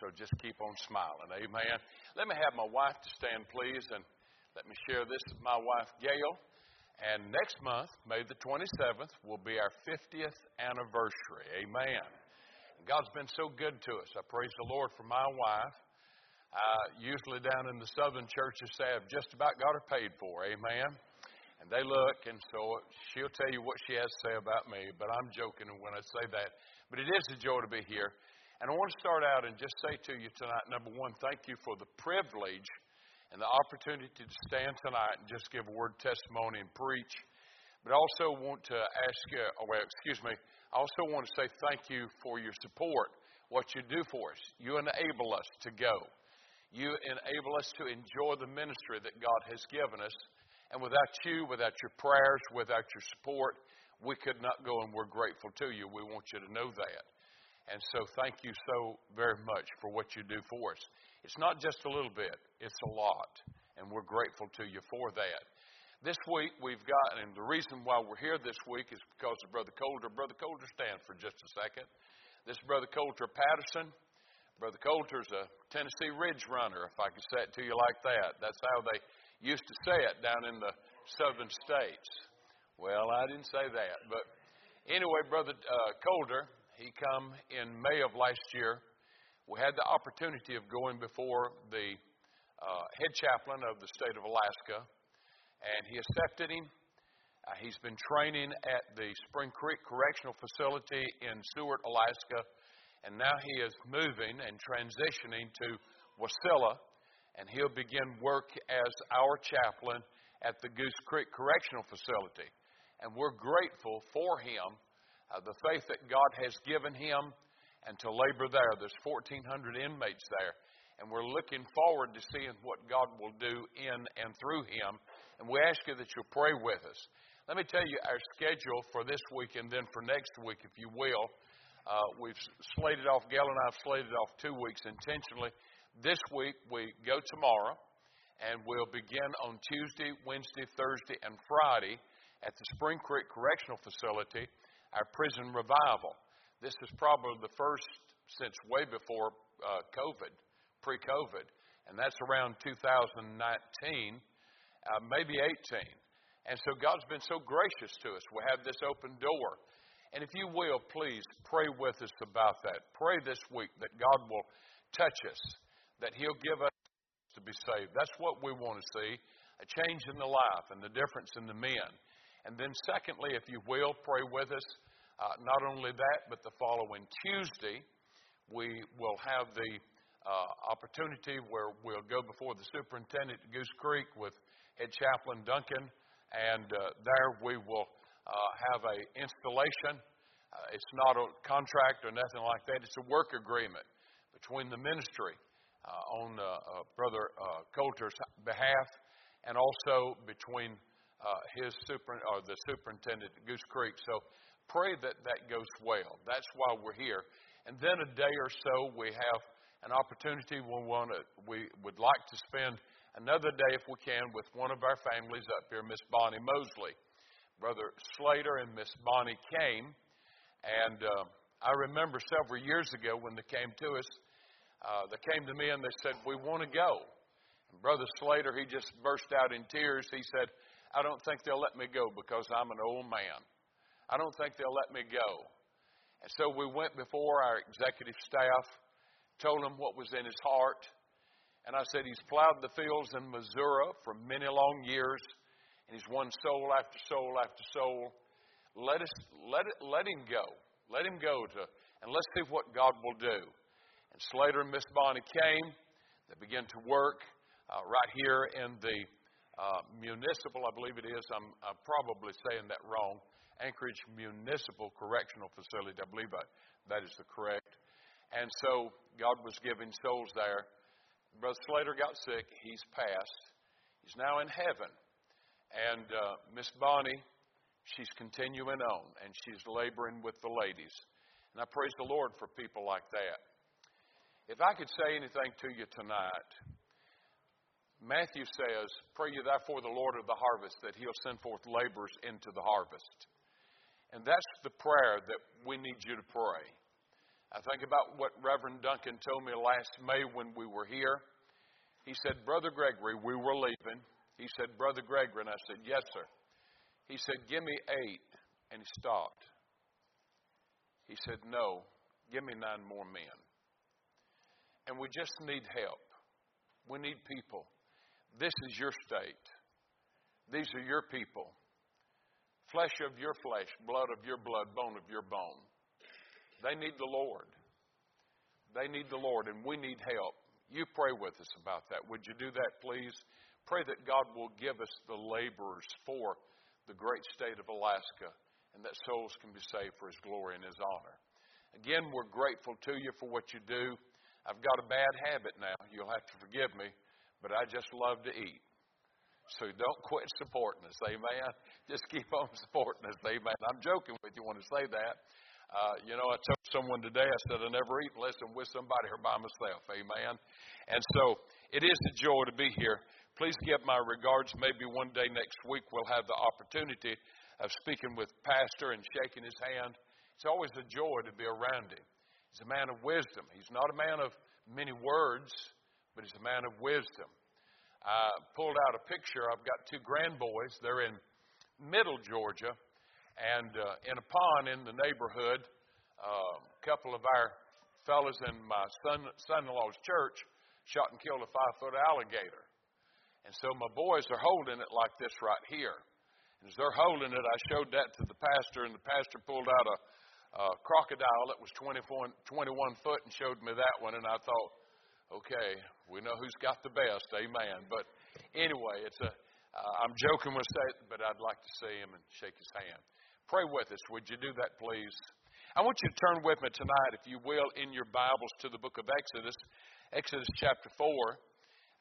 So just keep on smiling. Amen. Let me have my wife to stand, please, and let me share this with my wife, Gail. And next month, May the 27th, will be our 50th anniversary. Amen. God's been so good to us. I praise the Lord for my wife. Uh, usually down in the southern churches say I've just about got her paid for. Amen. And they look, and so she'll tell you what she has to say about me, but I'm joking when I say that. But it is a joy to be here. And I want to start out and just say to you tonight, number one, thank you for the privilege and the opportunity to stand tonight and just give a word testimony and preach. But I also want to ask you, oh, well, excuse me, I also want to say thank you for your support, what you do for us. You enable us to go. You enable us to enjoy the ministry that God has given us. And without you, without your prayers, without your support, we could not go, and we're grateful to you. We want you to know that. And so thank you so very much for what you do for us. It's not just a little bit, it's a lot. And we're grateful to you for that. This week we've got, and the reason why we're here this week is because of Brother Coulter. Brother Coulter, stand for just a second. This is Brother Coulter Patterson. Brother Coulter's a Tennessee Ridge runner, if I can say it to you like that. That's how they used to say it down in the southern states. Well, I didn't say that, but anyway, Brother uh, he come in May of last year. We had the opportunity of going before the uh, head chaplain of the state of Alaska, and he accepted him. Uh, he's been training at the Spring Creek Correctional Facility in Seward, Alaska, and now he is moving and transitioning to Wasilla, and he'll begin work as our chaplain at the Goose Creek Correctional Facility. And we're grateful for him uh, the faith that God has given him and to labor there. There's 1,400 inmates there. And we're looking forward to seeing what God will do in and through him. And we ask you that you'll pray with us. Let me tell you our schedule for this week and then for next week, if you will. Uh, we've slated off, Gail and I have slated off two weeks intentionally. This week we go tomorrow and we'll begin on Tuesday, Wednesday, Thursday, and Friday at the Spring Creek Correctional Facility our prison revival. This is probably the first since way before uh, COVID, pre COVID, and that's around 2019, uh, maybe 18. And so God's been so gracious to us. We have this open door. And if you will, please pray with us about that. Pray this week that God will touch us, that He'll give us to be saved. That's what we want to see a change in the life and the difference in the men. And then, secondly, if you will, pray with us uh, not only that, but the following Tuesday, we will have the uh, opportunity where we'll go before the superintendent at Goose Creek with head chaplain Duncan, and uh, there we will uh, have a installation. Uh, it's not a contract or nothing like that. It's a work agreement between the ministry uh, on Brother Coulter's behalf, and also between his super or the superintendent at Goose Creek. So pray that that goes well. That's why we're here. And then a day or so, we have an opportunity we want to, we would like to spend another day, if we can, with one of our families up here, Miss Bonnie Mosley. Brother Slater and Miss Bonnie came, and uh, I remember several years ago when they came to us, uh, they came to me and they said, We want to go. And Brother Slater, he just burst out in tears. He said, I don't think they'll let me go because I'm an old man. I don't think they'll let me go. And so we went before our executive staff, told him what was in his heart. And I said, He's plowed the fields in Missouri for many long years, and he's won soul after soul after soul. Let, us, let, it, let him go. Let him go to, and let's see what God will do. And Slater and Miss Bonnie came. They began to work uh, right here in the uh, municipal, I believe it is. I'm, probably saying that wrong. Anchorage Municipal Correctional Facility. I believe that, that is the correct. And so God was giving souls there. Brother Slater got sick. He's passed. He's now in heaven. And uh, Miss Bonnie, she's continuing on, and she's laboring with the ladies. And I praise the Lord for people like that. If I could say anything to you tonight, Matthew says, Pray you therefore the Lord of the harvest that he'll send forth laborers into the harvest. And that's the prayer that we need you to pray. I think about what Reverend Duncan told me last May when we were here. He said, Brother Gregory, we were leaving. He said, Brother Gregory, and I said, Yes, sir. He said, Give me eight. And he stopped. He said, No, give me nine more men. And we just need help. We need people. This is your state. These are your people. Flesh of your flesh, blood of your blood, bone of your bone. They need the Lord. They need the Lord, and we need help. You pray with us about that. Would you do that, please? Pray that God will give us the laborers for the great state of Alaska and that souls can be saved for His glory and His honor. Again, we're grateful to you for what you do. I've got a bad habit now. You'll have to forgive me, but I just love to eat. So don't quit supporting us, amen. Just keep on supporting us, amen. I'm joking with you when I say that. Uh, you know, I told someone today, I said, I never eat unless I'm with somebody or by myself. Amen. And so it is a joy to be here. Please give my regards. Maybe one day next week we'll have the opportunity of speaking with Pastor and shaking his hand. It's always a joy to be around him. He's a man of wisdom. He's not a man of many words, but he's a man of wisdom. I pulled out a picture. I've got two grandboys. They're in middle Georgia and uh, in a pond in the neighborhood, uh, a couple of our fellows in my son, son-in-law's church shot and killed a five-foot alligator. And so my boys are holding it like this right here. And as they're holding it, I showed that to the pastor, and the pastor pulled out a, a crocodile that was 24, 21 foot and showed me that one. And I thought, okay, we know who's got the best, amen. But anyway, it's a, uh, I'm joking with that, but I'd like to see him and shake his hand. Pray with us. Would you do that, please? I want you to turn with me tonight, if you will, in your Bibles to the book of Exodus, Exodus chapter 4.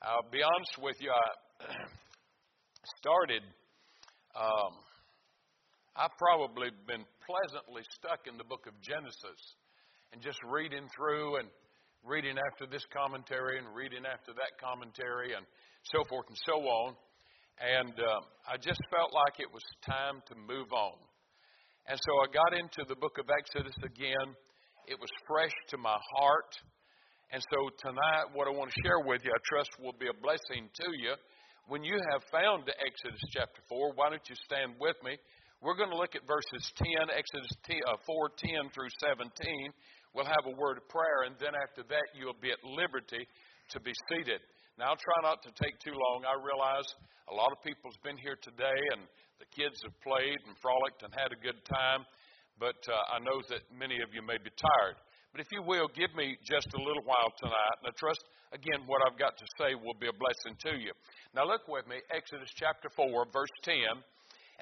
I'll be honest with you, I started, um, I've probably been pleasantly stuck in the book of Genesis and just reading through and reading after this commentary and reading after that commentary and so forth and so on. And um, I just felt like it was time to move on. And so I got into the book of Exodus again. It was fresh to my heart. And so tonight, what I want to share with you, I trust will be a blessing to you. When you have found Exodus chapter 4, why don't you stand with me? We're going to look at verses 10, Exodus 10, uh, 4, 10 through 17. We'll have a word of prayer, and then after that, you'll be at liberty to be seated. Now, I'll try not to take too long. I realize a lot of people's been here today, and the kids have played and frolicked and had a good time, but uh, I know that many of you may be tired. But if you will, give me just a little while tonight, and I trust, again, what I've got to say will be a blessing to you. Now, look with me, Exodus chapter 4, verse 10.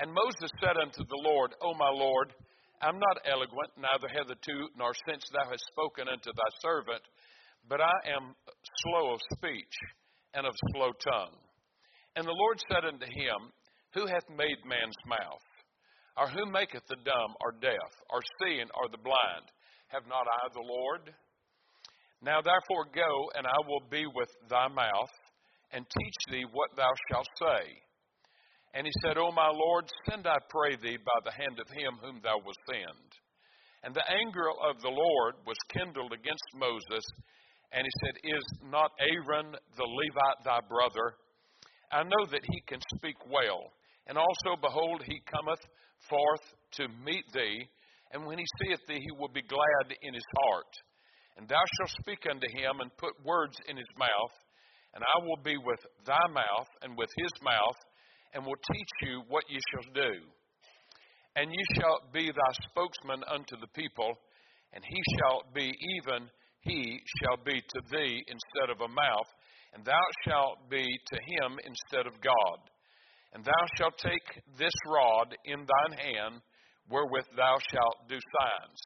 And Moses said unto the Lord, O my Lord, I'm not eloquent, neither hitherto, nor since thou hast spoken unto thy servant, but I am slow of speech and of slow tongue. And the Lord said unto him, who hath made man's mouth? Or who maketh the dumb or deaf, or seeing or the blind? Have not I the Lord? Now therefore go, and I will be with thy mouth, and teach thee what thou shalt say. And he said, O my Lord, send, I pray thee, by the hand of him whom thou wilt send. And the anger of the Lord was kindled against Moses, and he said, Is not Aaron the Levite thy brother? I know that he can speak well. And also, behold, he cometh forth to meet thee, and when he seeth thee, he will be glad in his heart. And thou shalt speak unto him, and put words in his mouth, and I will be with thy mouth and with his mouth, and will teach you what ye shall do. And ye shall be thy spokesman unto the people, and he shall be even he shall be to thee instead of a mouth, and thou shalt be to him instead of God. And thou shalt take this rod in thine hand, wherewith thou shalt do signs.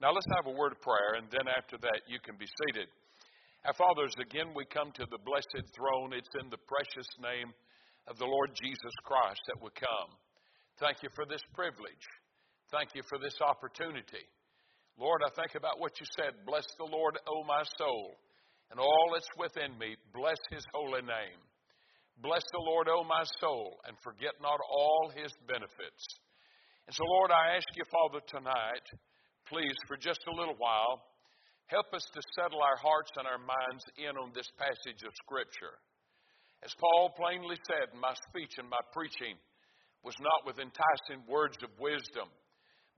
Now let's have a word of prayer, and then after that you can be seated. Our fathers, again we come to the blessed throne. It's in the precious name of the Lord Jesus Christ that we come. Thank you for this privilege. Thank you for this opportunity. Lord, I think about what you said. Bless the Lord, O my soul, and all that's within me. Bless his holy name. Bless the Lord, O my soul, and forget not all his benefits. And so, Lord, I ask you, Father, tonight, please, for just a little while, Help us to settle our hearts and our minds in on this passage of Scripture. As Paul plainly said, my speech and my preaching was not with enticing words of wisdom,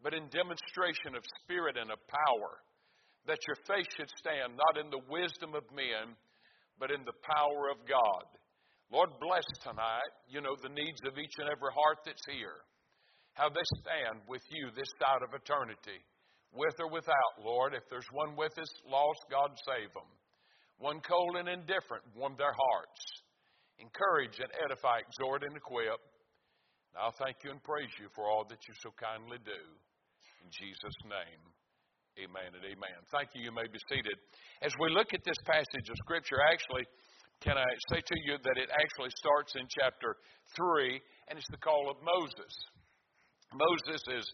but in demonstration of spirit and of power, that your faith should stand not in the wisdom of men, but in the power of God. Lord, bless tonight, you know, the needs of each and every heart that's here. How they stand with you this side of eternity, with or without, Lord. If there's one with us lost, God save them. One cold and indifferent, warm their hearts. Encourage and edify, exhort and equip. Now, I thank you and praise you for all that you so kindly do. In Jesus' name, amen and amen. Thank you. You may be seated. As we look at this passage of Scripture, actually, can I say to you that it actually starts in chapter 3, and it's the call of Moses. Moses is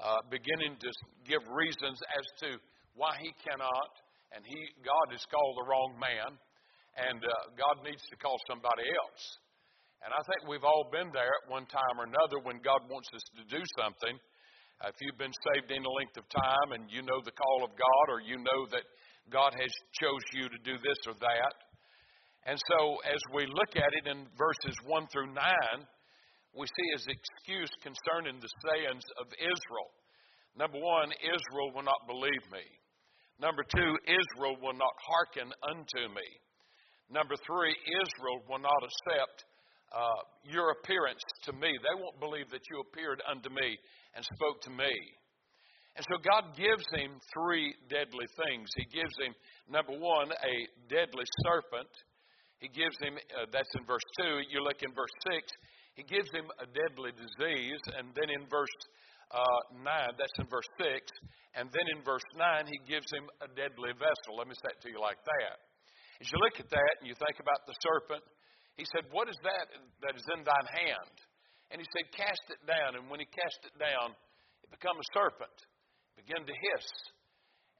uh, beginning to give reasons as to why he cannot, and he God has called the wrong man, and uh, God needs to call somebody else. And I think we've all been there at one time or another when God wants us to do something. Uh, if you've been saved any length of time and you know the call of God, or you know that God has chose you to do this or that, and so, as we look at it in verses 1 through 9, we see his excuse concerning the sayings of Israel. Number one, Israel will not believe me. Number two, Israel will not hearken unto me. Number three, Israel will not accept uh, your appearance to me. They won't believe that you appeared unto me and spoke to me. And so God gives him three deadly things. He gives him, number one, a deadly serpent. He gives him, uh, that's in verse 2. You look in verse 6, he gives him a deadly disease. And then in verse uh, 9, that's in verse 6. And then in verse 9, he gives him a deadly vessel. Let me say it to you like that. As you look at that and you think about the serpent, he said, What is that that is in thine hand? And he said, Cast it down. And when he cast it down, it became a serpent, it began to hiss.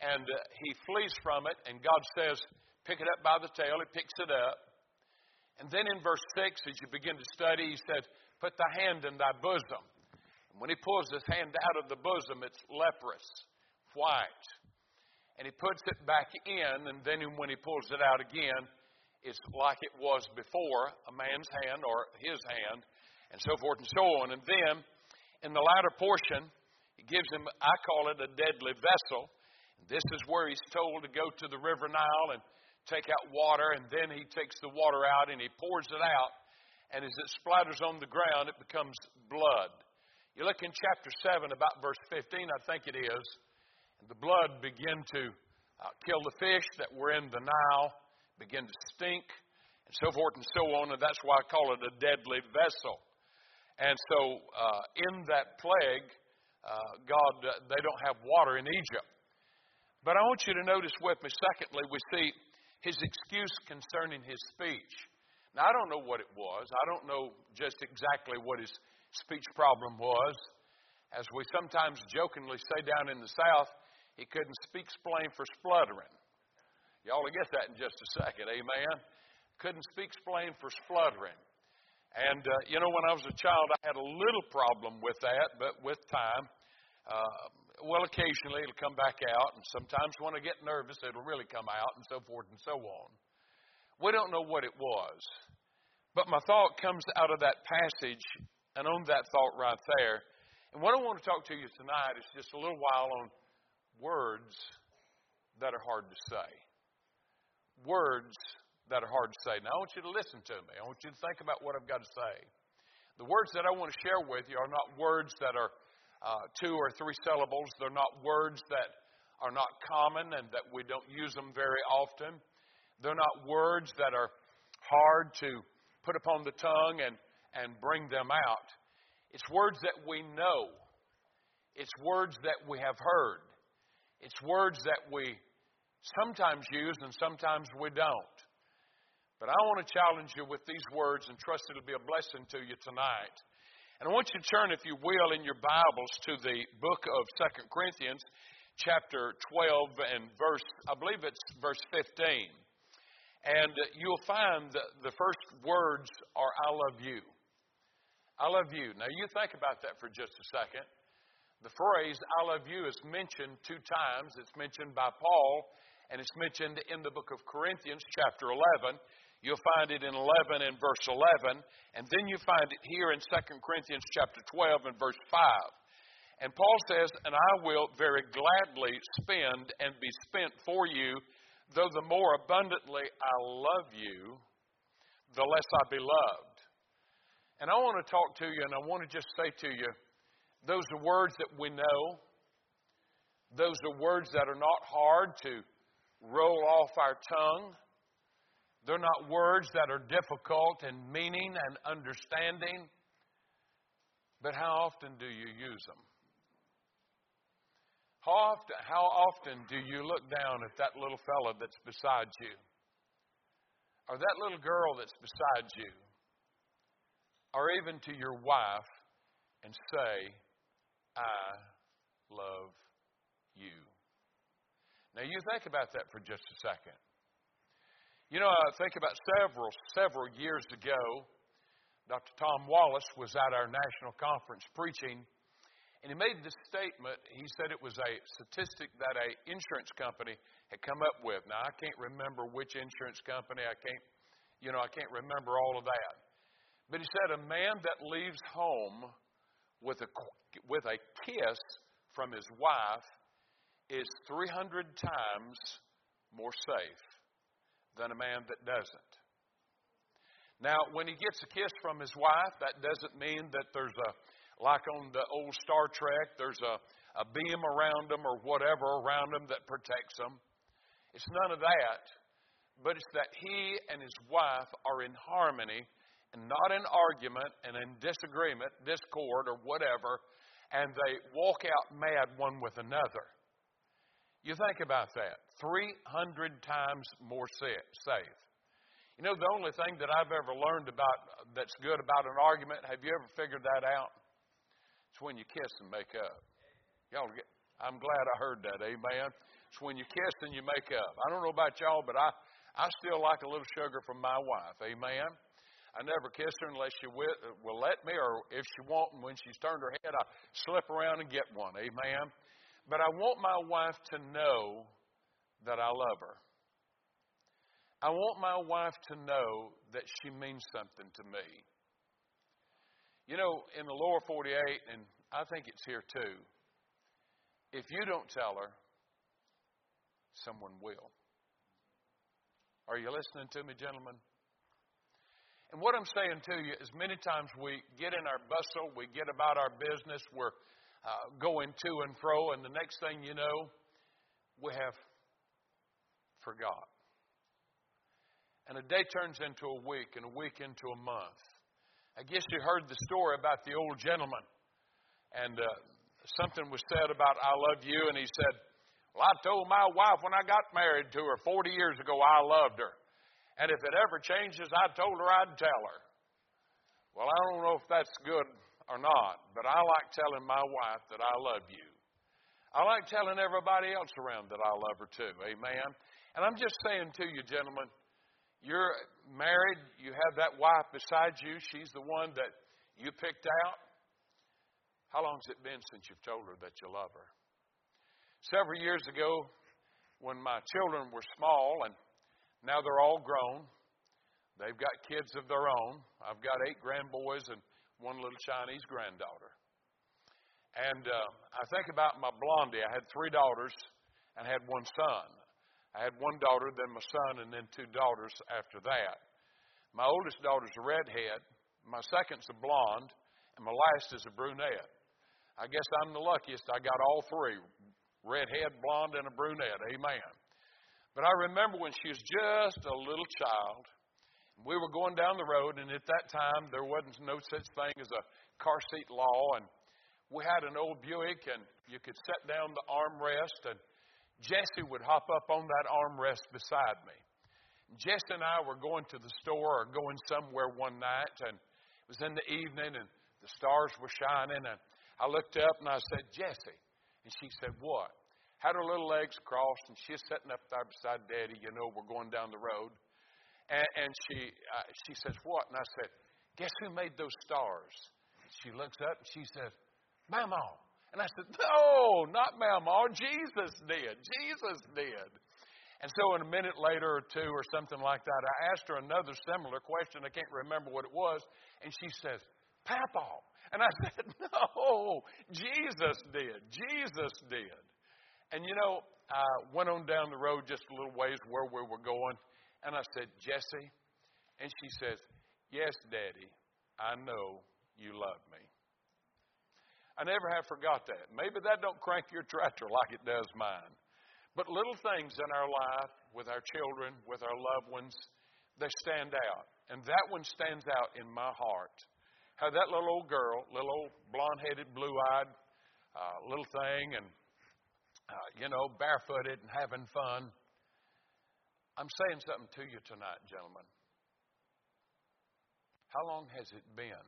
And uh, he flees from it, and God says, Pick it up by the tail. He picks it up. And then in verse 6, as you begin to study, he said, Put thy hand in thy bosom. And when he pulls his hand out of the bosom, it's leprous, white. And he puts it back in, and then when he pulls it out again, it's like it was before a man's hand or his hand, and so forth and so on. And then in the latter portion, he gives him, I call it a deadly vessel. This is where he's told to go to the river Nile and take out water, and then he takes the water out and he pours it out. And as it splatters on the ground, it becomes blood. You look in chapter 7, about verse 15, I think it is, and the blood began to uh, kill the fish that were in the Nile, begin to stink, and so forth and so on, and that's why I call it a deadly vessel. And so, uh, in that plague, uh, God, uh, they don't have water in Egypt. But I want you to notice with me, secondly, we see his excuse concerning his speech. Now, I don't know what it was. I don't know just exactly what his speech problem was. As we sometimes jokingly say down in the South, he couldn't speak splain for spluttering. Y'all will get that in just a second, amen? Couldn't speak splain for spluttering. And, uh, you know, when I was a child, I had a little problem with that, but with time, uh, well, occasionally it'll come back out, and sometimes when I get nervous, it'll really come out, and so forth and so on. We don't know what it was. But my thought comes out of that passage, and on that thought right there. And what I want to talk to you tonight is just a little while on words that are hard to say. Words that are hard to say. Now, I want you to listen to me. I want you to think about what I've got to say. The words that I want to share with you are not words that are uh, two or three syllables. They're not words that are not common and that we don't use them very often. They're not words that are hard to put upon the tongue and, and bring them out. It's words that we know. It's words that we have heard. It's words that we sometimes use and sometimes we don't. But I want to challenge you with these words and trust it'll be a blessing to you tonight. And I want you to turn, if you will, in your Bibles to the book of Second Corinthians, chapter 12 and verse, I believe it's verse 15. And you'll find the first words are, I love you. I love you. Now, you think about that for just a second. The phrase, I love you, is mentioned two times. It's mentioned by Paul, and it's mentioned in the book of Corinthians, chapter 11. You'll find it in 11 and verse 11, and then you find it here in 2 Corinthians chapter 12 and verse 5. And Paul says, And I will very gladly spend and be spent for you, though the more abundantly I love you, the less I be loved. And I want to talk to you, and I want to just say to you, those are words that we know. Those are words that are not hard to roll off our tongue. They're not words that are difficult in meaning and understanding. But how often do you use them? How often, how often do you look down at that little fella that's beside you? Or that little girl that's beside you? Or even to your wife and say, I love you. Now you think about that for just a second. You know, I think about several, several years ago, Dr. Tom Wallace was at our national conference preaching, and he made this statement. He said it was a statistic that a insurance company had come up with. Now I can't remember which insurance company. I can't, you know, I can't remember all of that. But he said a man that leaves home with a with a kiss from his wife is 300 times more safe than a man that doesn't. Now, when he gets a kiss from his wife, that doesn't mean that there's a, like on the old Star Trek, there's a, a beam around them or whatever around them that protects them. It's none of that. But it's that he and his wife are in harmony and not in argument and in disagreement, discord, or whatever, and they walk out mad one with another. You think about that 300 times more safe. You know, the only thing that I've ever learned about that's good about an argument, have you ever figured that out? It's when you kiss and make up. Y'all get, I'm glad I heard that, amen. It's when you kiss and you make up. I don't know about y'all, but I, I still like a little sugar from my wife, amen. I never kiss her unless she will, let me, or if she won't, and when she's turned her head, I slip around and get one. Amen. But I want my wife to know that I love her. I want my wife to know that she means something to me. You know, in the lower 48, and I think it's here too, if you don't tell her, someone will. Are you listening to me, gentlemen? And what I'm saying to you is many times we get in our bustle, we get about our business, we're uh, going to and fro, and the next thing you know, we have forgot. And a day turns into a week, and a week into a month. I guess you heard the story about the old gentleman, and uh, something was said about "I love you," and he said, "Well, I told my wife when I got married to her 40 years ago I loved her, and if it ever changes, I told her I'd tell her." Well, I don't know if that's good or not, but I like telling my wife that I love you. I like telling everybody else around that I love her too. Amen. And I'm just saying to you, gentlemen, you're married, you have that wife beside you, she's the one that you picked out. How long's it been since you've told her that you love her? Several years ago, when my children were small, and now they're all grown, they've got kids of their own. I've got eight grandboys and one little Chinese granddaughter. And uh, I think about my blondie. I had three daughters and had one son. I had one daughter, then my son, and then two daughters after that. My oldest daughter's a redhead. My second's a blonde, and my last is a brunette. I guess I'm the luckiest. I got all three redhead, blonde, and a brunette. Amen. But I remember when she was just a little child, we were going down the road, and at that time there wasn't no such thing as a car seat law, and we had an old Buick, and you could set down the armrest, and Jesse would hop up on that armrest beside me. Jesse and I were going to the store or going somewhere one night, and it was in the evening, and the stars were shining, and I looked up and I said, Jesse. And she said, What? Had her little legs crossed, and she's sitting up there beside Daddy. You know, we're going down the road. And, and she, uh, she says, What? And I said, Guess who made those stars? She looks up and she says, Mama. And I said, No, not Mama. Jesus did. Jesus did. And so, in a minute later or two, or something like that, I asked her another similar question. I can't remember what it was. And she says, Papa. And I said, No, Jesus did. Jesus did. And you know, I went on down the road just a little ways where we were going, and I said, Jesse. And she says, Yes, Daddy, I know you love me. I never have forgot that. Maybe that don't crank your tractor like it does mine. But little things in our life, with our children, with our loved ones, they stand out. And that one stands out in my heart. How that little old girl, little old blonde headed, blue eyed uh, little thing, and, uh, you know, barefooted and having fun. I'm saying something to you tonight, gentlemen. How long has it been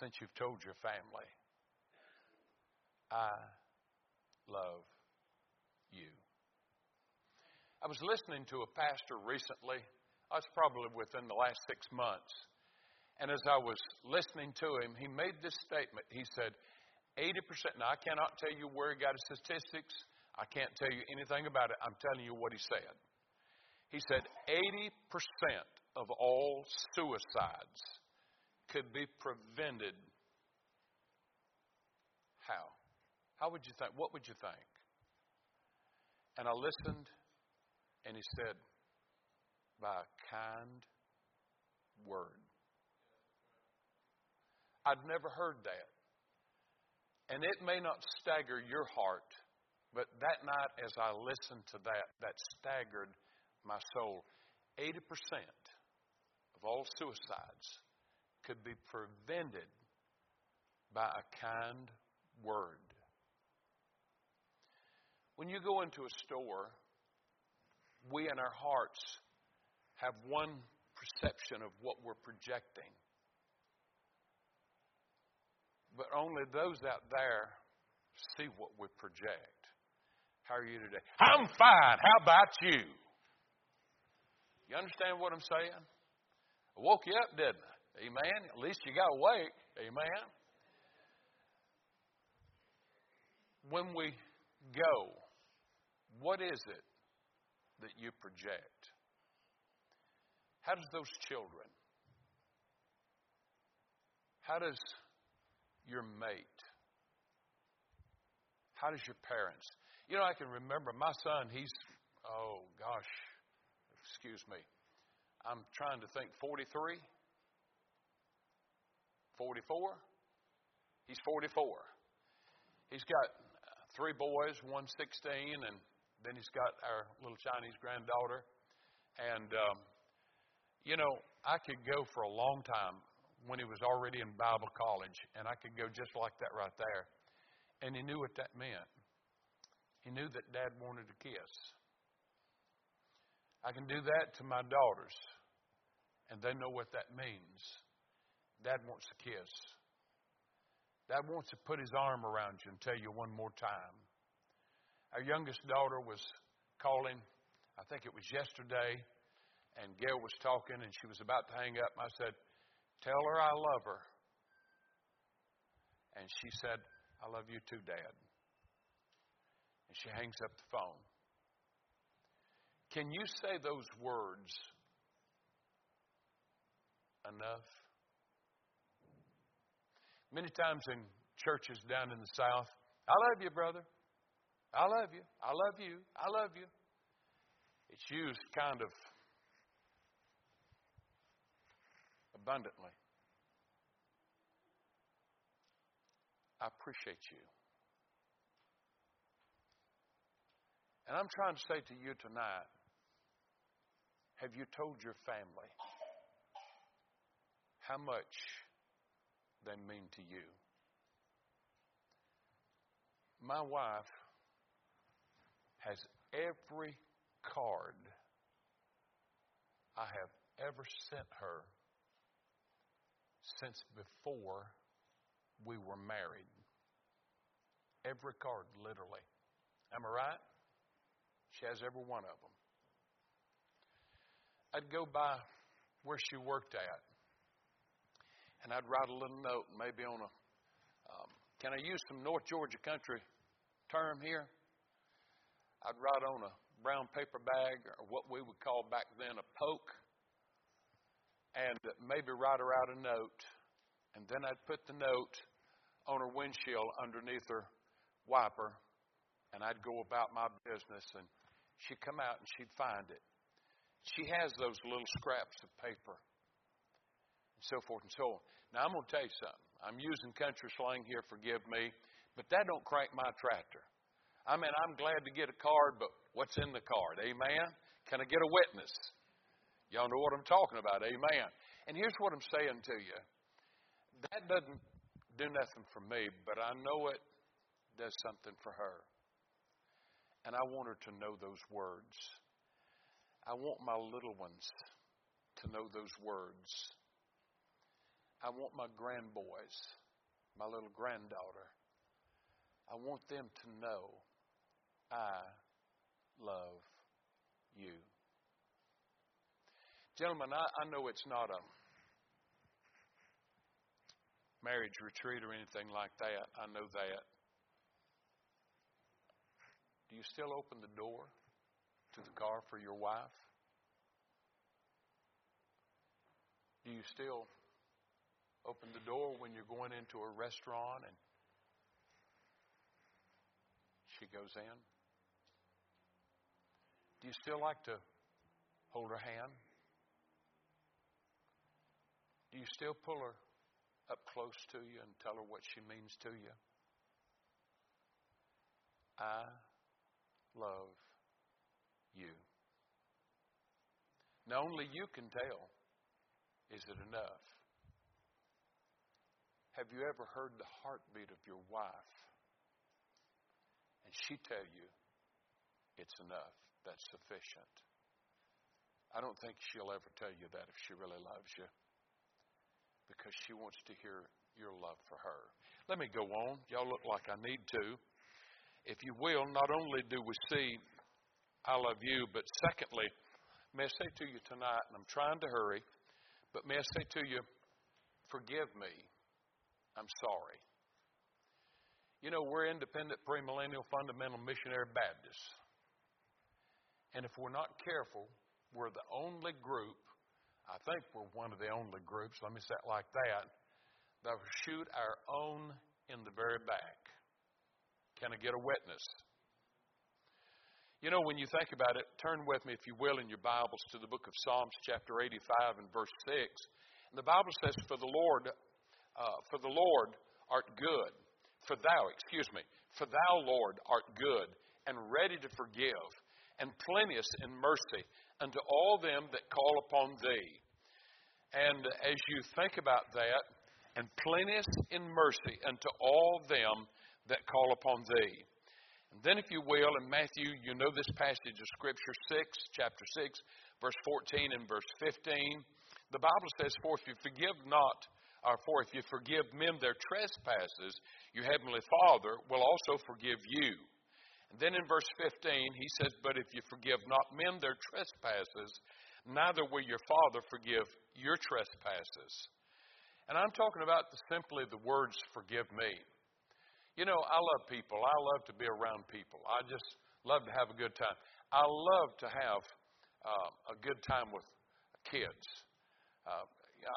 since you've told your family, I love you. I was listening to a pastor recently. I was probably within the last six months. And as I was listening to him, he made this statement. He said, 80%. Now, I cannot tell you where he got his statistics. I can't tell you anything about it. I'm telling you what he said. He said 80% of all suicides could be prevented. How? How would you think? What would you think? And I listened, and he said, by a kind word. I'd never heard that. And it may not stagger your heart, but that night as I listened to that, that staggered my soul. 80% of all suicides could be prevented by a kind word. When you go into a store, we in our hearts have one perception of what we're projecting. But only those out there see what we project. How are you today? I'm fine. How about you? You understand what I'm saying? I woke you up, didn't I? Amen. At least you got awake. Amen. When we go what is it that you project? How does those children, how does your mate, how does your parents? You know, I can remember my son, he's, oh gosh, excuse me, I'm trying to think, 43? 44? He's 44. He's got three boys, one 16, and then he's got our little Chinese granddaughter. And, um, you know, I could go for a long time when he was already in Bible college, and I could go just like that right there. And he knew what that meant. He knew that dad wanted a kiss. I can do that to my daughters, and they know what that means. Dad wants a kiss. Dad wants to put his arm around you and tell you one more time. Our youngest daughter was calling, I think it was yesterday, and Gail was talking, and she was about to hang up. And I said, Tell her I love her. And she said, I love you too, Dad. And she hangs up the phone. Can you say those words enough? Many times in churches down in the South, I love you, brother. I love you. I love you. I love you. It's used kind of abundantly. I appreciate you. And I'm trying to say to you tonight have you told your family how much they mean to you? My wife has every card I have ever sent her since before we were married. Every card, literally. Am I right? She has every one of them. I'd go by where she worked at, and I'd write a little note, maybe on a. Um, can I use some North Georgia country term here? I'd write on a brown paper bag, or what we would call back then a poke, and maybe write her out a note. And then I'd put the note on her windshield underneath her wiper, and I'd go about my business, and she'd come out and she'd find it. She has those little scraps of paper, and so forth and so on. Now I'm going to tell you something. I'm using country slang here, forgive me, but that don't crank my tractor. I mean, I'm glad to get a card, but what's in the card? Amen? Can I get a witness? Y'all know what I'm talking about. Amen. And here's what I'm saying to you. That doesn't do nothing for me, but I know it does something for her. And I want her to know those words. I want my little ones to know those words. I want my grandboys, my little granddaughter, I want them to know I love you. Gentlemen, I, I know it's not a marriage retreat or anything like that. I know that. Do you still open the door to the car for your wife? Do you still open the door when you're going into a restaurant and she goes in? Do you still like to hold her hand? Do you still pull her up close to you and tell her what she means to you? I love you. Now, only you can tell. Is it enough? Have you ever heard the heartbeat of your wife? And she tell you it's enough, that's sufficient. I don't think she'll ever tell you that if she really loves you because she wants to hear your love for her. Let me go on. Y'all look like I need to. If you will, not only do we see I love you, but secondly, may I say to you tonight, and I'm trying to hurry, but may I say to you, forgive me. I'm sorry. You know, we're independent, premillennial, fundamental missionary Baptists. And if we're not careful, we're the only group, I think we're one of the only groups, let me say it like that, that will shoot our own in the very back. Can I get a witness? You know, when you think about it, turn with me, if you will, in your Bibles to the book of Psalms, chapter 85 and verse 6. And the Bible says, For the Lord, uh, for the Lord art good for thou, excuse me, for thou, Lord, art good and ready to forgive, and plenteous in mercy unto all them that call upon thee. And as you think about that, and plenteous in mercy unto all them that call upon thee. And then, if you will, in Matthew, you know this passage of Scripture 6, chapter 6, verse 14 and verse 15. The Bible says, For if you forgive not or for if you forgive men their trespasses, your heavenly Father will also forgive you. Then in verse 15, he says, But if you forgive not men their trespasses, neither will your Father forgive your trespasses. And I'm talking about simply the words, forgive me. You know, I love people. I love to be around people. I just love to have a good time. I love to have uh, a good time with kids. Uh,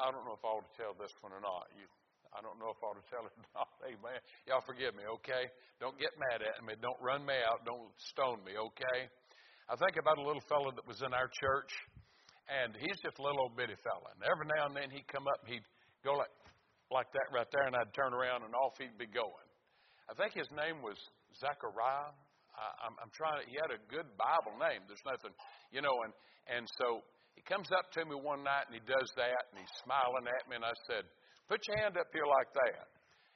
I don't know if I ought to tell this one or not. You, I don't know if I ought to tell it or not. Amen. Y'all forgive me, okay? Don't get mad at me. Don't run me out. Don't stone me, okay? I think about a little fellow that was in our church, and he's just a little old bitty fella. And every now and then he'd come up and he'd go like, like that right there, and I'd turn around and off he'd be going. I think his name was Zechariah. I, I'm, I'm trying to, he had a good Bible name. There's nothing, you know, and, and so he comes up to me one night and he does that and he's smiling at me and I said, Put your hand up here like that.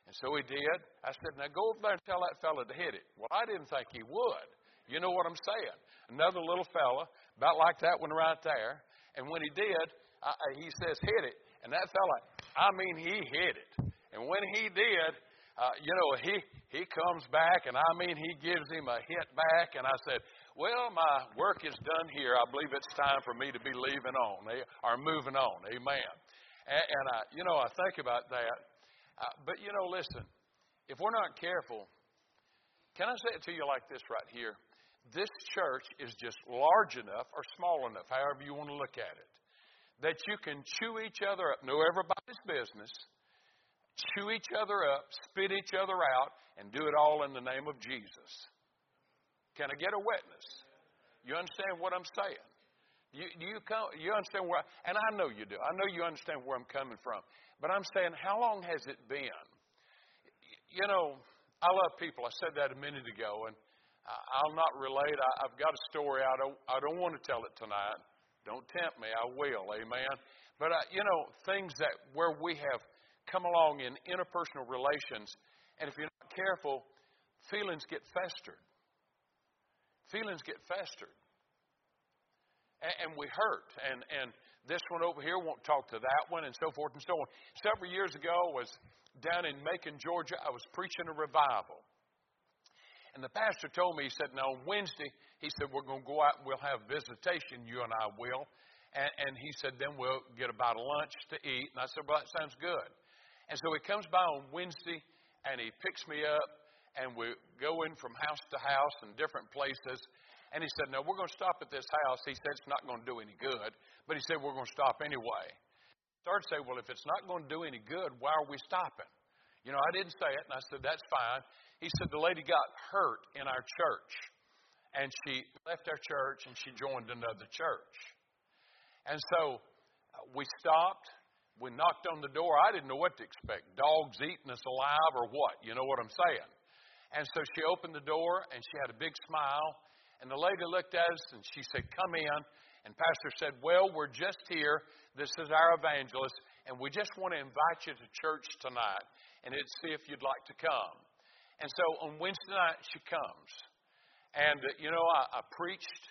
And so he did. I said, Now go over there and tell that fella to hit it. Well, I didn't think he would. You know what I'm saying? Another little fella, about like that one right there. And when he did, I, he says, Hit it. And that fella, I mean, he hit it. And when he did, uh, you know, he, he comes back, and I mean, he gives him a hit back. And I said, well, my work is done here. I believe it's time for me to be leaving on eh, or moving on. Amen. And, and I, you know, I think about that. Uh, but you know, listen, if we're not careful, can I say it to you like this right here? this church is just large enough or small enough, however you want to look at it, that you can chew each other up, know everybody's business, chew each other up, spit each other out, and do it all in the name of Jesus. Can I get a witness? You understand what I'm saying? You, you, come, you understand where, and I know you do. I know you understand where I'm coming from. But I'm saying, how long has it been? You know, I love people. I said that a minute ago, and I'll not relate. I, I've got a story. I don't. I don't want to tell it tonight. Don't tempt me. I will. Amen. But uh, you know, things that where we have come along in interpersonal relations, and if you're not careful, feelings get festered. Feelings get festered, and, and we hurt. And and this one over here won't talk to that one, and so forth and so on. Several years ago, I was down in Macon, Georgia. I was preaching a revival. And the pastor told me, he said, now Wednesday, he said, we're going to go out and we'll have visitation, you and I will. And, and he said, then we'll get about a lunch to eat. And I said, well, that sounds good. And so he comes by on Wednesday and he picks me up and we go in from house to house in different places. And he said, no, we're going to stop at this house. He said, it's not going to do any good. But he said, we're going to stop anyway. To say, well, if it's not going to do any good, why are we stopping? You know, I didn't say it, and I said, that's fine. He said the lady got hurt in our church, and she left our church and she joined another church. And so uh, we stopped. We knocked on the door. I didn't know what to expect dogs eating us alive or what. You know what I'm saying? And so she opened the door and she had a big smile. And the lady looked at us and she said, Come in. And Pastor said, Well, we're just here. This is our evangelist. And we just want to invite you to church tonight and see if you'd like to come. And so on Wednesday night, she comes. And, uh, you know, I, I preached,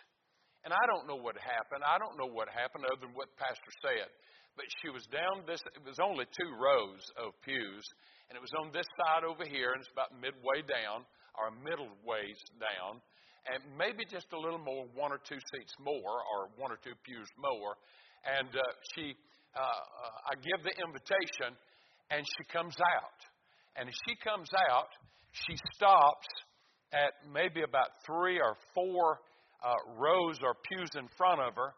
and I don't know what happened. I don't know what happened other than what Pastor said. But she was down this, it was only two rows of pews, and it was on this side over here, and it's about midway down, or middle ways down, and maybe just a little more, one or two seats more, or one or two pews more. And uh, she, uh, uh, I give the invitation, and she comes out. And as she comes out, she stops at maybe about three or four uh, rows or pews in front of her,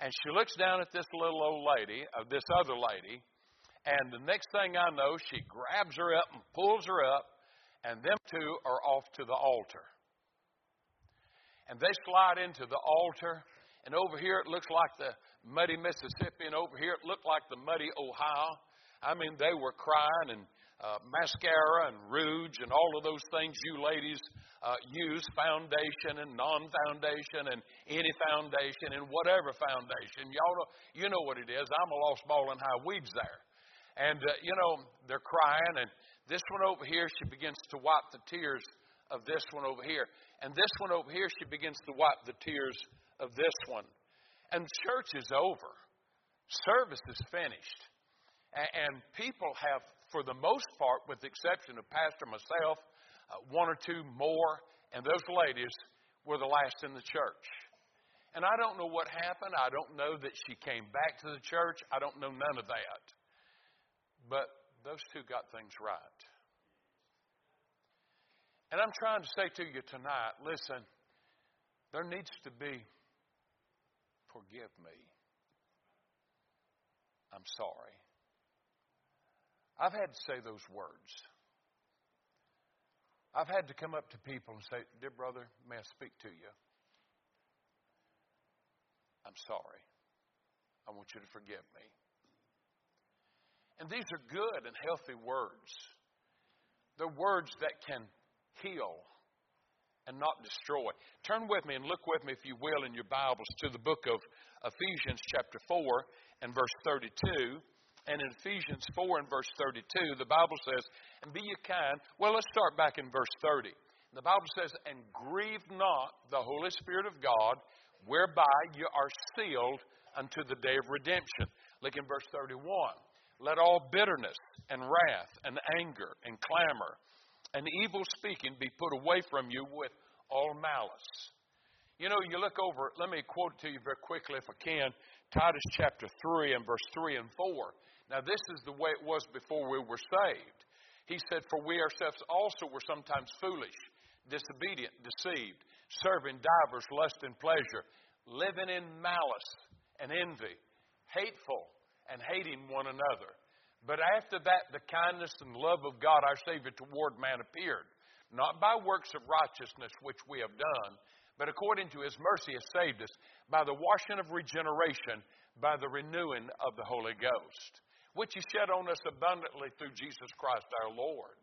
and she looks down at this little old lady, uh, this other lady, and the next thing I know, she grabs her up and pulls her up, and them two are off to the altar. And they slide into the altar, and over here it looks like the muddy Mississippi, and over here it looked like the muddy Ohio. I mean, they were crying and uh, mascara and rouge and all of those things you ladies uh, use, foundation and non-foundation and any foundation and whatever foundation. Y'all know, you know what it is. I'm a lost ball in high weeds there. And, uh, you know, they're crying and this one over here, she begins to wipe the tears of this one over here. And this one over here, she begins to wipe the tears of this one. And church is over. Service is finished. And people have for the most part, with the exception of Pastor myself, uh, one or two more, and those ladies were the last in the church. And I don't know what happened. I don't know that she came back to the church. I don't know none of that. But those two got things right. And I'm trying to say to you tonight listen, there needs to be, forgive me. I'm sorry. I've had to say those words. I've had to come up to people and say, Dear brother, may I speak to you? I'm sorry. I want you to forgive me. And these are good and healthy words. They're words that can heal and not destroy. Turn with me and look with me, if you will, in your Bibles to the book of Ephesians, chapter 4, and verse 32. And in Ephesians 4 and verse 32, the Bible says, And be ye kind. Well, let's start back in verse 30. The Bible says, And grieve not the Holy Spirit of God, whereby you are sealed unto the day of redemption. Look in verse 31. Let all bitterness and wrath and anger and clamor and evil speaking be put away from you with all malice. You know, you look over, let me quote to you very quickly if I can. Titus chapter 3 and verse 3 and 4. Now, this is the way it was before we were saved. He said, For we ourselves also were sometimes foolish, disobedient, deceived, serving divers lust and pleasure, living in malice and envy, hateful and hating one another. But after that, the kindness and love of God our Savior toward man appeared, not by works of righteousness which we have done, but according to his mercy has saved us by the washing of regeneration, by the renewing of the Holy Ghost, which he shed on us abundantly through Jesus Christ our Lord.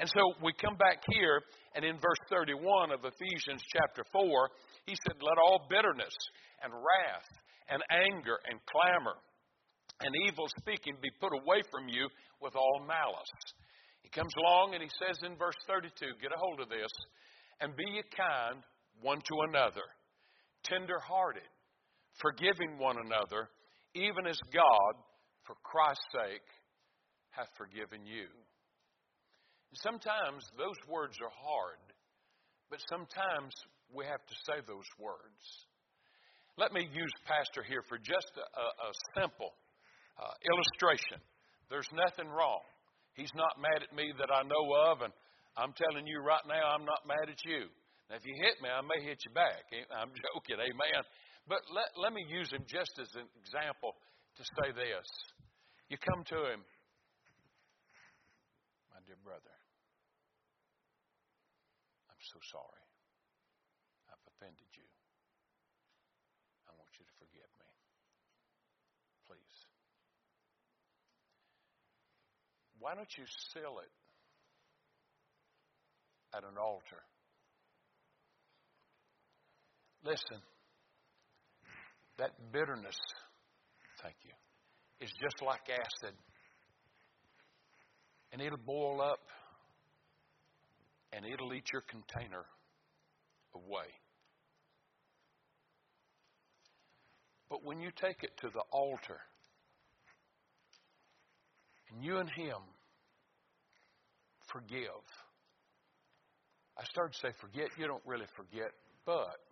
And so we come back here, and in verse 31 of Ephesians chapter 4, he said, Let all bitterness and wrath and anger and clamor and evil speaking be put away from you with all malice. He comes along and he says in verse 32, get a hold of this, and be ye kind one to another, tender hearted, forgiving one another, even as God, for Christ's sake, hath forgiven you. Sometimes those words are hard, but sometimes we have to say those words. Let me use Pastor here for just a, a simple uh, illustration. There's nothing wrong. He's not mad at me that I know of, and I'm telling you right now, I'm not mad at you. Now, if you hit me, I may hit you back. I'm joking, amen. But let, let me use him just as an example to say this. You come to him, my dear brother, I'm so sorry. I've offended you. I want you to forgive me. Please. Why don't you seal it at an altar? Listen, that bitterness, thank you, is just like acid. And it'll boil up and it'll eat your container away. But when you take it to the altar and you and Him forgive, I started to say forget. You don't really forget, but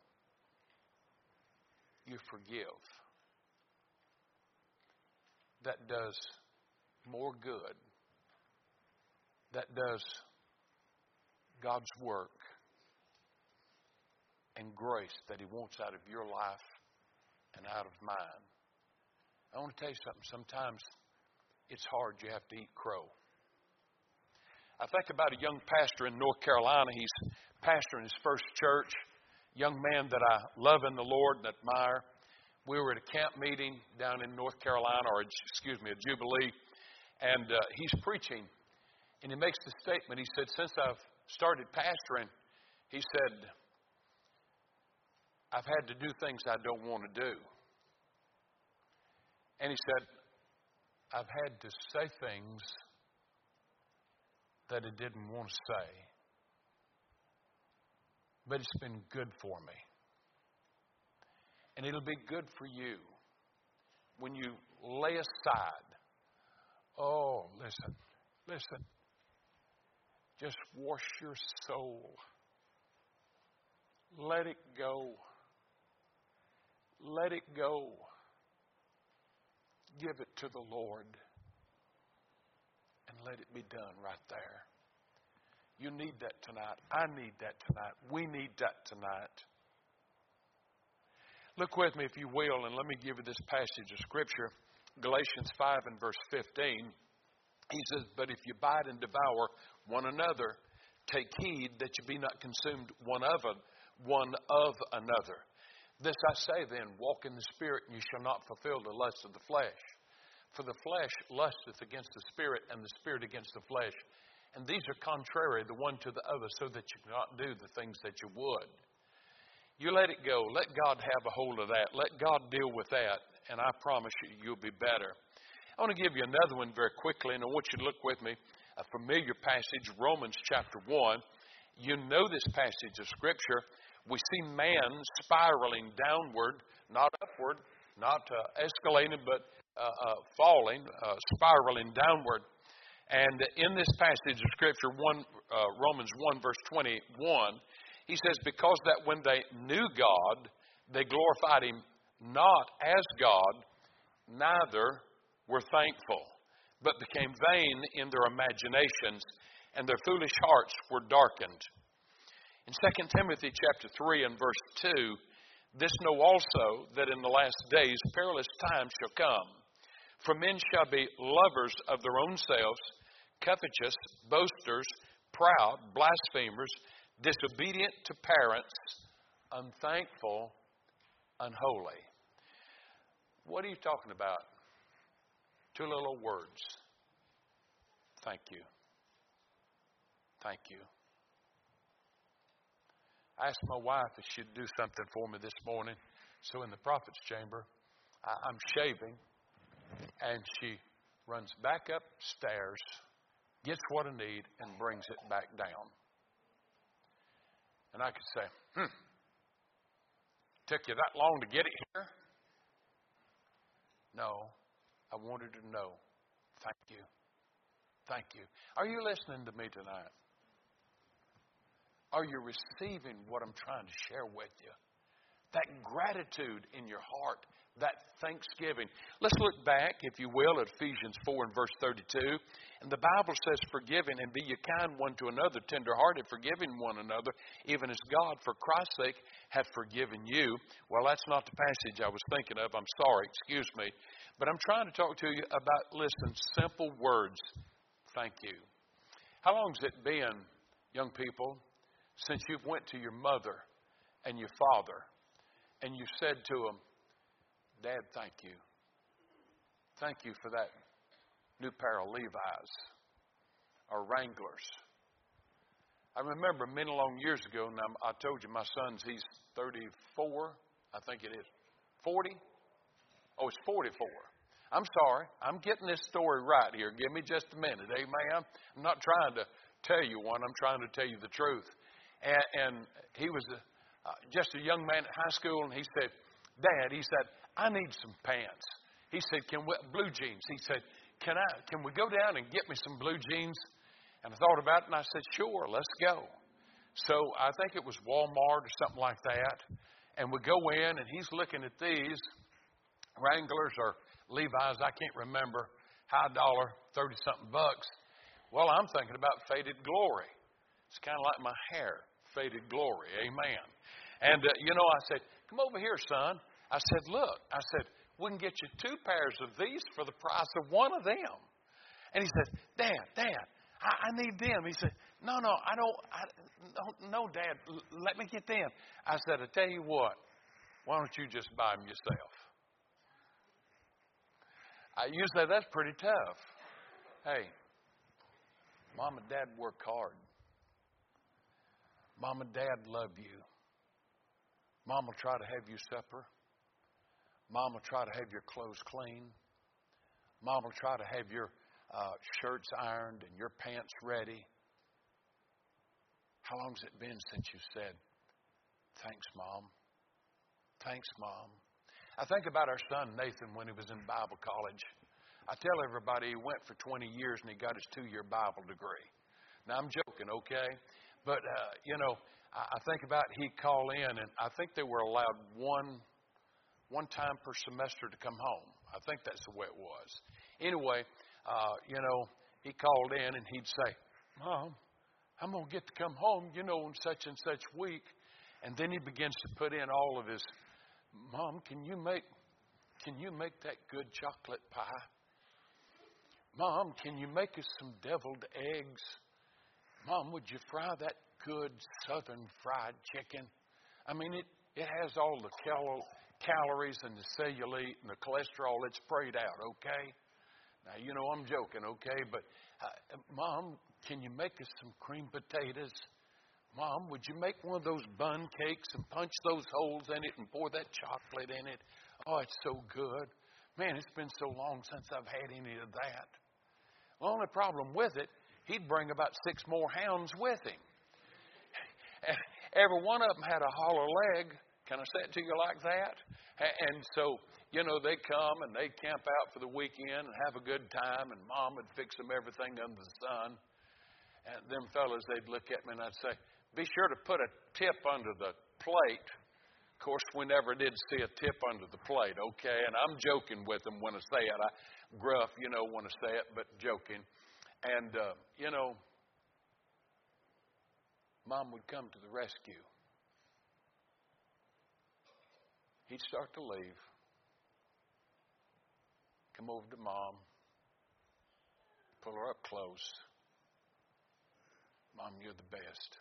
you forgive. That does more good. That does God's work and grace that He wants out of your life and out of mine. I want to tell you something. Sometimes it's hard. You have to eat crow. I think about a young pastor in North Carolina. He's pastoring his first church young man that I love in the Lord and admire. We were at a camp meeting down in North Carolina, or excuse me, a Jubilee, and uh, he's preaching, and he makes the statement. He said, Since I've started pastoring, he said, I've had to do things I don't want to do. And he said, I've had to say things that it didn't want to say but it's been good for me. And it'll be good for you when you lay aside. Oh, listen, listen. Just wash your soul. Let it go. Let it go. Give it to the Lord. And let it be done right there. You need that tonight. I need that tonight. We need that tonight. Look with me, if you will, and let me give you this passage of Scripture Galatians 5 and verse 15. He says, But if you bite and devour one another, take heed that you be not consumed one of, one of another. This I say then, walk in the Spirit, and you shall not fulfill the lusts of the flesh. For the flesh lusteth against the Spirit, and the Spirit against the flesh. And these are contrary the one to the other, so that you cannot do the things that you would. You let it go. Let God have a hold of that. Let God deal with that, and I promise you, you'll be better. I want to give you another one very quickly, and I want you to look with me. A familiar passage, Romans chapter 1. You know this passage of Scripture. We see man spiraling downward, not upward, not uh, escalating, but uh, uh, falling, uh, spiraling downward. And in this passage of Scripture, one, uh, Romans 1, verse 21, he says, Because that when they knew God, they glorified him not as God, neither were thankful, but became vain in their imaginations, and their foolish hearts were darkened. In 2 Timothy chapter 3 and verse 2, this know also that in the last days perilous times shall come. For men shall be lovers of their own selves, covetous, boasters, proud, blasphemers, disobedient to parents, unthankful, unholy. What are you talking about? Two little words. Thank you. Thank you. I asked my wife if she'd do something for me this morning. So in the prophet's chamber, I'm shaving, and she runs back upstairs, gets what I need, and brings it back down. And I could say, hmm, took you that long to get it here? No, I wanted to know. Thank you. Thank you. Are you listening to me tonight? Are you receiving what I'm trying to share with you? That gratitude in your heart, that thanksgiving. Let's look back, if you will, at Ephesians 4 and verse 32. And the Bible says, Forgiving and be ye kind one to another, tenderhearted, forgiving one another, even as God, for Christ's sake, hath forgiven you. Well, that's not the passage I was thinking of. I'm sorry, excuse me. But I'm trying to talk to you about, listen, simple words. Thank you. How long's it been, young people, since you've went to your mother and your father and you said to them, Dad, thank you. Thank you for that new pair of Levi's or Wranglers. I remember many long years ago, and I told you my son's, he's 34, I think it is. 40? Oh, it's 44. I'm sorry. I'm getting this story right here. Give me just a minute. Amen. I'm not trying to tell you one, I'm trying to tell you the truth. And, and he was uh, just a young man at high school, and he said, Dad, he said, I need some pants. He said, Can we, blue jeans. He said, Can I can we go down and get me some blue jeans? And I thought about it and I said, Sure, let's go. So I think it was Walmart or something like that. And we go in and he's looking at these Wranglers or Levi's, I can't remember, high dollar, thirty something bucks. Well, I'm thinking about faded glory. It's kind of like my hair faded glory. Amen. And, uh, you know, I said, Come over here, son. I said, Look, I said, we can get you two pairs of these for the price of one of them. And he said, Dad, Dad, I, I need them. He said, No, no, I don't, I, no, no, Dad, let me get them. I said, I tell you what, why don't you just buy them yourself? I, you say that's pretty tough. Hey, mom and dad work hard. Mom and dad love you. Mom will try to have you supper. Mom will try to have your clothes clean. Mom will try to have your uh, shirts ironed and your pants ready. How long's it been since you said, Thanks, Mom? Thanks, Mom. I think about our son Nathan when he was in Bible college. I tell everybody he went for 20 years and he got his two year Bible degree. Now, I'm joking, okay? But, uh, you know, I, think about he'd call in, and I think they were allowed one, one time per semester to come home. I think that's the way it was. Anyway, uh, you know, he called in and he'd say, Mom, I'm to get to come home, you know, in such and such week. And then he begins to put in all of his, Mom, can you make, can you make that good chocolate pie? Mom, can you make us some deviled eggs? Mom, would you fry that good southern fried chicken? I mean, it, it has all the cal- calories and the cellulite and the cholesterol. It's sprayed out, okay? Now, you know I'm joking, okay? But, uh, Mom, can you make us some cream potatoes? Mom, would you make one of those bun cakes and punch those holes in it and pour that chocolate in it? Oh, it's so good. Man, it's been so long since I've had any of that. The only problem with it he'd bring about six more hounds with him. Every one of them had a hollow leg. Can I say it to you like that? And so, you know, they come and they camp out for the weekend and have a good time, and mom would fix them everything under the sun. And them fellas, they'd look at me and I'd say, Be sure to put a tip under the plate. Of course, we never did see a tip under the plate, okay? And I'm joking with them when I say it. I gruff, you know, when I say it, but joking. And, uh, you know, Mom would come to the rescue. He'd start to leave, come over to Mom, pull her up close. Mom, you're the best.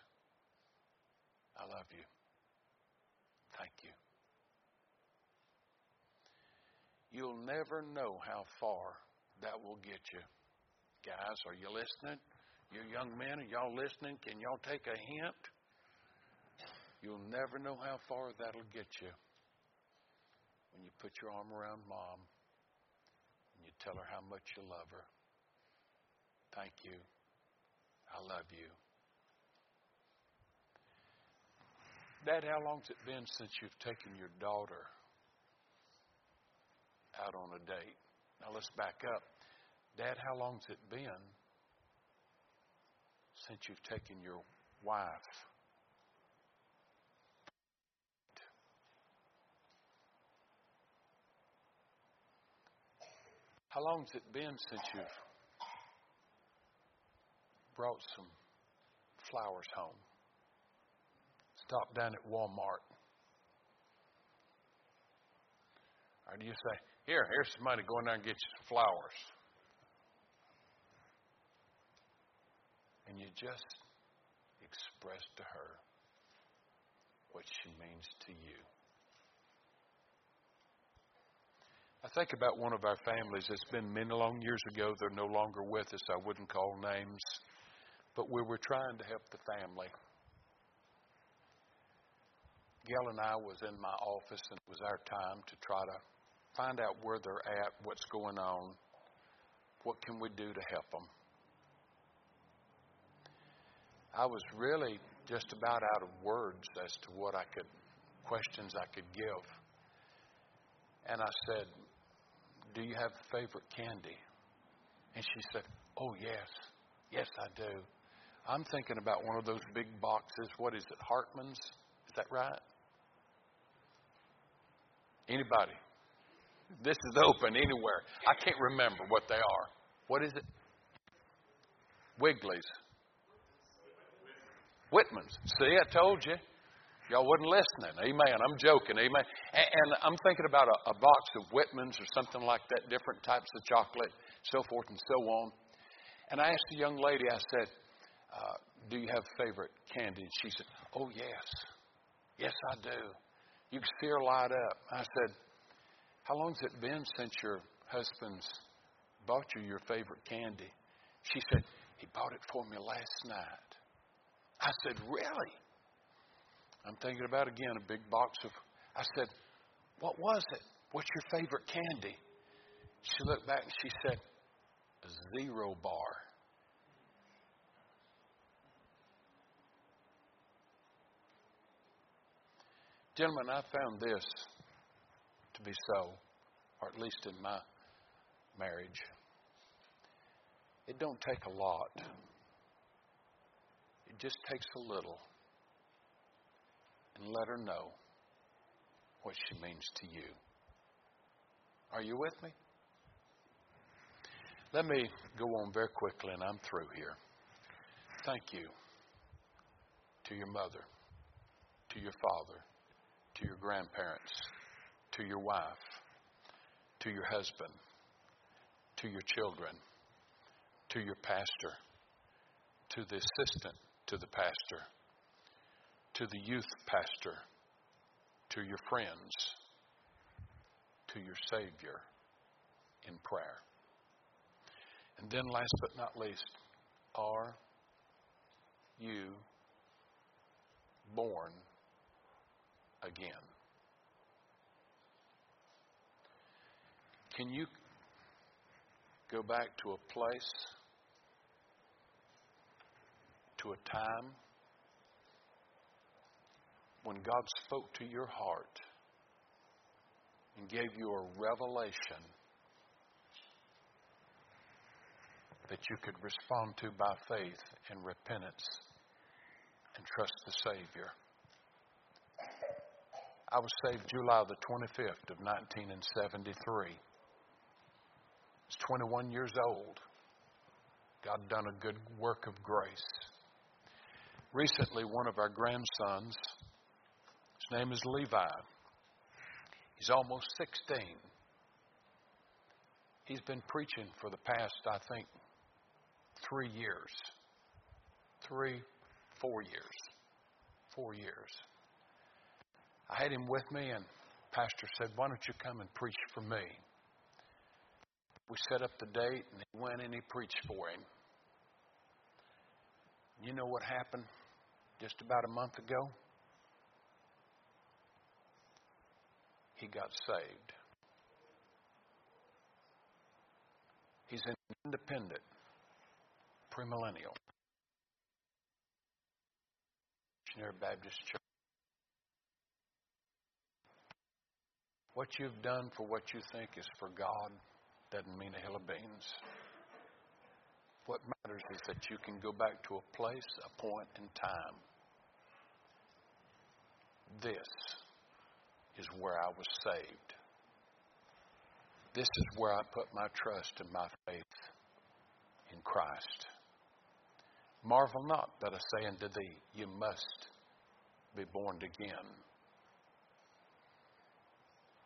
I love you. Thank you. You'll never know how far that will get you. Guys, are you listening? You young men, are y'all listening? Can y'all take a hint? You'll never know how far that'll get you when you put your arm around mom and you tell her how much you love her. Thank you. I love you. Dad, how long's it been since you've taken your daughter out on a date? Now let's back up. Dad, how long's it been since you've taken your wife? How long's it been since you've brought some flowers home? Stop down at Walmart. Or do you say, here, here's some money, go in there and get you some flowers? And you just express to her what she means to you. I think about one of our families. It's been many long years ago. They're no longer with us. I wouldn't call names. But we were trying to help the family. Gail and I was in my office, and it was our time to try to find out where they're at, what's going on, what can we do to help them. I was really just about out of words as to what I could, questions I could give. And I said, Do you have a favorite candy? And she said, Oh, yes. Yes, I do. I'm thinking about one of those big boxes. What is it, Hartman's? Is that right? Anybody? This is open anywhere. I can't remember what they are. What is it? Wiggly's. Whitman's. See, I told you. Y'all wasn't listening. Amen. I'm joking. Amen. And, and I'm thinking about a, a, box of Whitman's or something like that, different types of chocolate, so forth and so on. And I asked the young lady, I said, uh, Do you have favorite candy? And she said, Oh, yes. Yes, I do. You can see her light up. I said, How long's it been since your husband's bought you your favorite candy? She said, He bought it for me last night. I said, Really? I'm thinking about again a big box of. I said, What was it? What's your favorite candy? She looked back and she said, A zero bar. Gentlemen, I found this to be so, or at least in my marriage. It don't take a lot. It just takes a little. And let her know what she means to you. Are you with me? Let me go on very quickly, and I'm through here. Thank you to your mother, to your father, to your grandparents, to your wife, to your husband, to your children, to your pastor, to the assistant to the pastor, to the youth pastor, to your friends, to your Savior in prayer. And then, last but not least, are you born again? Can you go back to a place? To a time when God spoke to your heart and gave you a revelation that you could respond to by faith and repentance and trust the Savior. I was saved July the 25th of 1973. I was 21 years old. God done a good work of grace. Recently, one of our grandsons, his name is Levi, he's almost 16. He's been preaching for the past, I think, three years. Three, four years. Four years. I had him with me, and Pastor said, Why don't you come and preach for me? We set up the date, and he went and he preached for him. You know what happened just about a month ago? He got saved. He's an independent, premillennial, missionary Baptist church. What you've done for what you think is for God doesn't mean a hill of beans. What matters is that you can go back to a place, a point in time. This is where I was saved. This is where I put my trust and my faith in Christ. Marvel not that I say unto thee, You must be born again.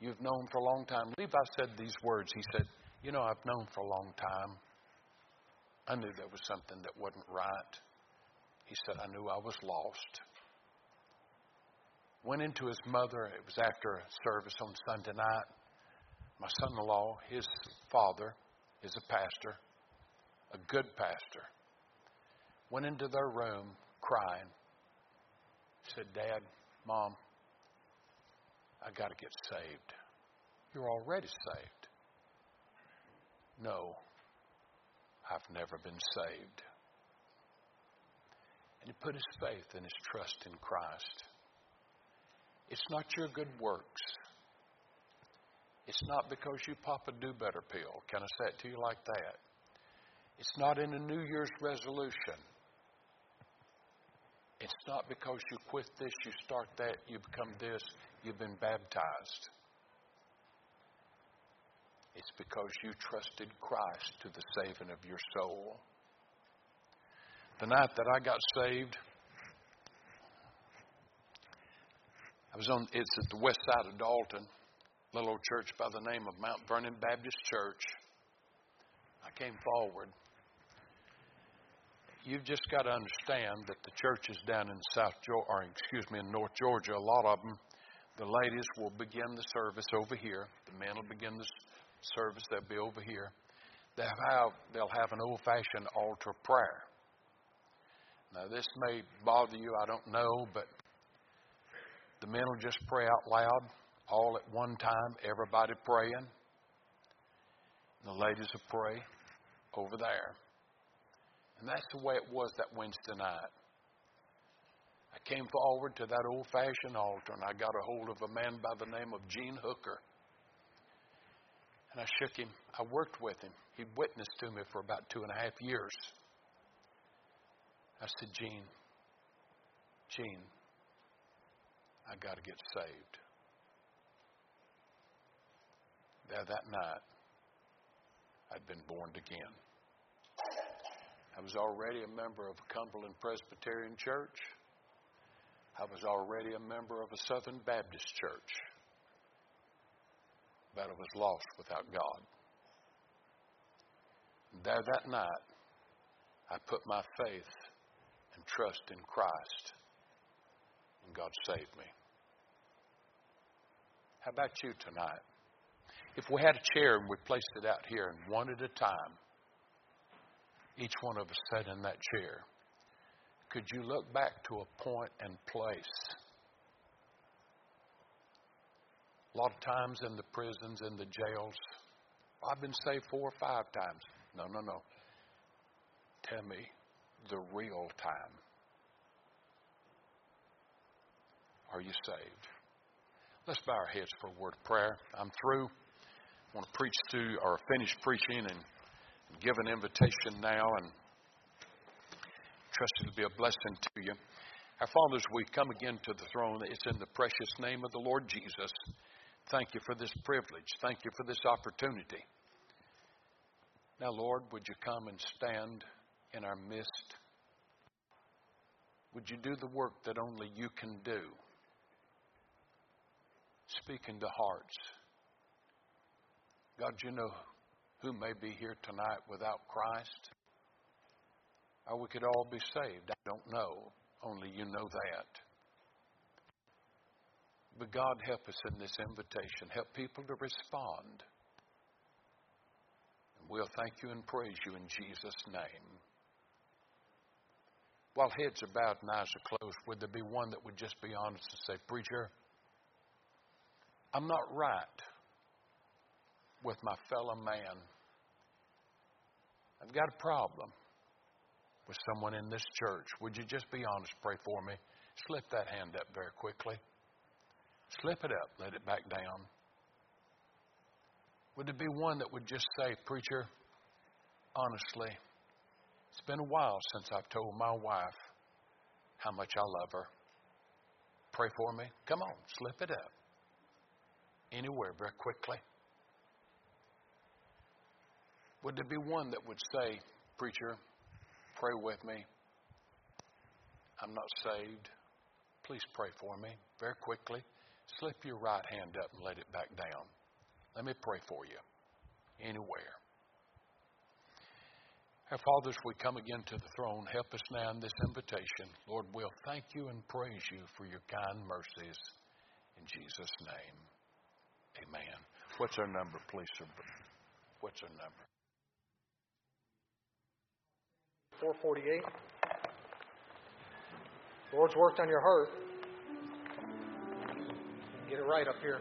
You've known for a long time. Levi said these words. He said, You know, I've known for a long time. I knew there was something that wasn't right. He said, I knew I was lost. Went into his mother. It was after a service on Sunday night. My son in law, his father, is a pastor, a good pastor. Went into their room crying. Said, Dad, Mom, I got to get saved. You're already saved. No, I've never been saved. And he put his faith and his trust in Christ. It's not your good works. It's not because you pop a do better pill. Can I say it to you like that? It's not in a New Year's resolution. It's not because you quit this, you start that, you become this, you've been baptized. It's because you trusted Christ to the saving of your soul. The night that I got saved, I was on, it's at the west side of Dalton, little old church by the name of Mount Vernon Baptist Church. I came forward. You've just got to understand that the churches down in South Georgia, or excuse me, in North Georgia, a lot of them, the ladies will begin the service over here. The men will begin the service, they'll be over here. They'll have, they'll have an old fashioned altar prayer. Now, this may bother you, I don't know, but the men will just pray out loud all at one time, everybody praying. The ladies will pray over there. And that's the way it was that Wednesday night. I came forward to that old fashioned altar and I got a hold of a man by the name of Gene Hooker. And I shook him. I worked with him. He witnessed to me for about two and a half years. I said, Gene, Gene, I got to get saved. There that night, I'd been born again. I was already a member of Cumberland Presbyterian Church. I was already a member of a Southern Baptist church but I was lost without God. There that night, I put my faith and trust in Christ, and God saved me. How about you tonight? If we had a chair and we placed it out here, and one at a time, each one of us sat in that chair, could you look back to a point and place A lot of times in the prisons, in the jails, I've been saved four or five times. No, no, no. Tell me the real time. Are you saved? Let's bow our heads for a word of prayer. I'm through. I want to preach to or finish preaching and give an invitation now and trust it to be a blessing to you. Our fathers, we come again to the throne. It's in the precious name of the Lord Jesus. Thank you for this privilege. Thank you for this opportunity. Now, Lord, would you come and stand in our midst? Would you do the work that only you can do? Speak to hearts. God, you know who may be here tonight without Christ. Or we could all be saved. I don't know. Only you know that. But God, help us in this invitation. Help people to respond. And we'll thank you and praise you in Jesus' name. While heads are bowed and eyes are closed, would there be one that would just be honest and say, Preacher, I'm not right with my fellow man. I've got a problem with someone in this church. Would you just be honest? Pray for me. Slip that hand up very quickly. Slip it up, let it back down. Would there be one that would just say, Preacher, honestly, it's been a while since I've told my wife how much I love her. Pray for me. Come on, slip it up. Anywhere, very quickly. Would there be one that would say, Preacher, pray with me? I'm not saved. Please pray for me very quickly. Slip your right hand up and let it back down. Let me pray for you. Anywhere. Our fathers, we come again to the throne, help us now in this invitation. Lord, we'll thank you and praise you for your kind mercies. In Jesus' name, Amen. What's our number, please? Sir? What's our number? 448. The Lord's worked on your heart. Get it right up here.